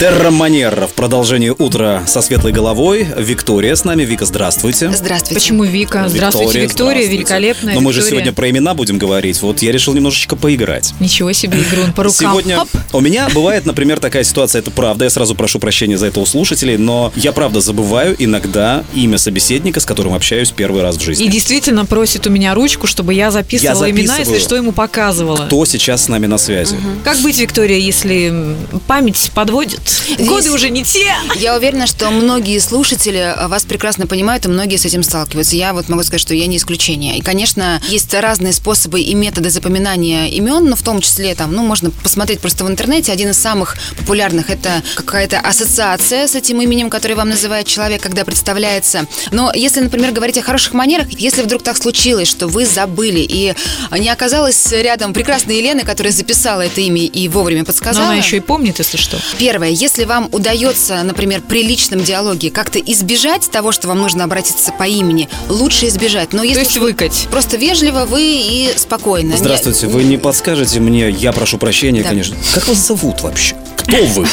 Терра Манера в продолжении утра со светлой головой. Виктория с нами. Вика, здравствуйте. Здравствуйте. Почему Вика? Здравствуйте, Виктория, здравствуйте. великолепная. Но мы же Виктория. сегодня про имена будем говорить. Вот я решил немножечко поиграть. Ничего себе, игрун по рукам. Сегодня Хоп. у меня бывает, например, такая ситуация, это правда, я сразу прошу прощения за это у слушателей, но я правда забываю иногда имя собеседника, с которым общаюсь первый раз в жизни. И действительно просит у меня ручку, чтобы я записывала Я имена, если что, ему показывала. Кто сейчас с нами на связи? Как быть, Виктория, если память подводит? Здесь- Годы уже не те. Я уверена, что многие слушатели э, вас прекрасно понимают, и многие с этим сталкиваются. Я вот могу сказать, что я не исключение. И, конечно, есть разные способы и методы запоминания имен, но в том числе там, ну, можно посмотреть просто в интернете. Один из самых популярных – это какая-то ассоциация с этим именем, который вам называет человек, когда представляется. Но если, например, говорить о хороших манерах, если вдруг так случилось, что вы забыли, и не оказалось рядом прекрасной Елены, которая записала это имя и вовремя Но подсказала. она еще и помнит, если что. Первое, если вам удается, например, при личном диалоге как-то избежать того, что вам нужно обратиться по имени, лучше избежать. Но То если есть уж вы выкать. просто вежливо, вы и спокойно. Здравствуйте, Не- вы не подскажете мне, я прошу прощения, Да. конечно. Как вас зовут вообще? Кто вы?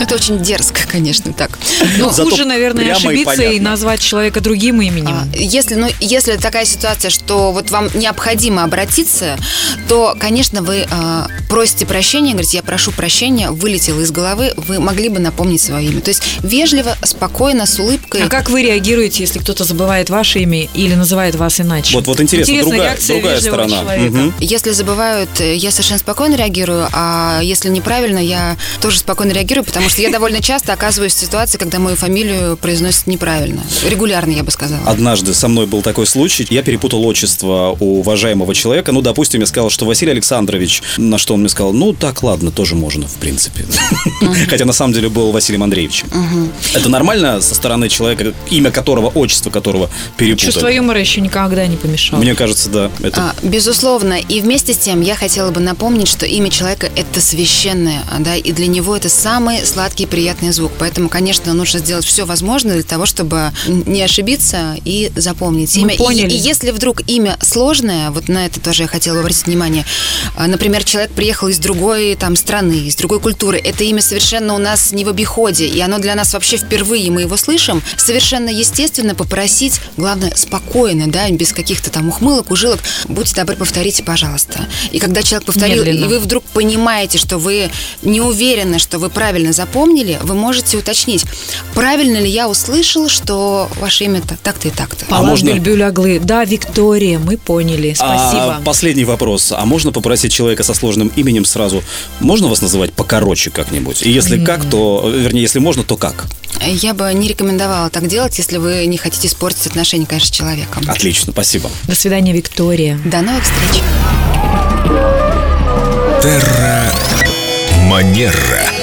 Это очень дерзко, конечно, так. Но зато хуже, наверное, и ошибиться и, назвать человека другим именем. А, Если, ну, если такая ситуация, что вот вам необходимо обратиться, то, конечно, вы а, просите прощения, говорите, я прошу прощения, вылетело из головы, вы могли бы напомнить свое имя. То есть вежливо, спокойно, с улыбкой. А как вы реагируете, если кто-то забывает ваше имя или называет вас иначе? Вот, вот интересно, Интересная другая, реакция другая сторона. Мгм. Если забывают, э, я совершенно спокойно реагирую, а если неправильно, я тоже спокойно реагирую, потому что я довольно часто оказываюсь в ситуации, когда мою фамилию произносят неправильно. Регулярно, я бы сказала. Однажды со мной был такой случай. Я перепутал отчество у уважаемого человека. Ну, допустим, я сказал, что Василий Александрович, на что он мне сказал, ну, так, ладно, тоже можно, в принципе. Хотя на самом деле был Василием Андреевичем. Это нормально со стороны человека, имя которого, отчество которого Чувство перепутали? юмора еще никогда не помешало. Мне кажется, да. Это А, безусловно. И вместе с тем я хотела бы напомнить, что имя человека – это священное, а, да, и для него это самый сладкий и приятный звук. Поэтому, конечно, нужно сделать все возможное для того, чтобы не ошибиться и запомнить Мы имя. И- поняли. И, если вдруг имя сложное, вот на это тоже я хотела обратить внимание. А, Например, человек приехал из другой там страны, из другой культуры. Это имя совершенно у нас не в обиходе, и оно для нас вообще впервые, мы его слышим. Совершенно естественно попросить, главное, спокойно, да, без каких-то там ухмылок, ужилок. Будьте добры, повторите, пожалуйста. И когда человек повторил, Медленно. и вы вдруг понимаете, что вы не уверены, что вы правильно запомнили, вы можете уточнить, правильно ли я услышал, что ваше имя так- так-то и так-то. А можно- Бюльбюль Аглы. Да, Виктория, мы поняли. Спасибо. А, последний вопрос. А можно попросить человека со сложным именем сразу? Можно вас называть покороче как-нибудь? И если как, то, вернее, если можно, то как? Я бы не рекомендовала так делать, если вы не хотите испортить отношения, конечно, с человеком. Отлично, спасибо. До свидания, Виктория. До новых встреч. Вера.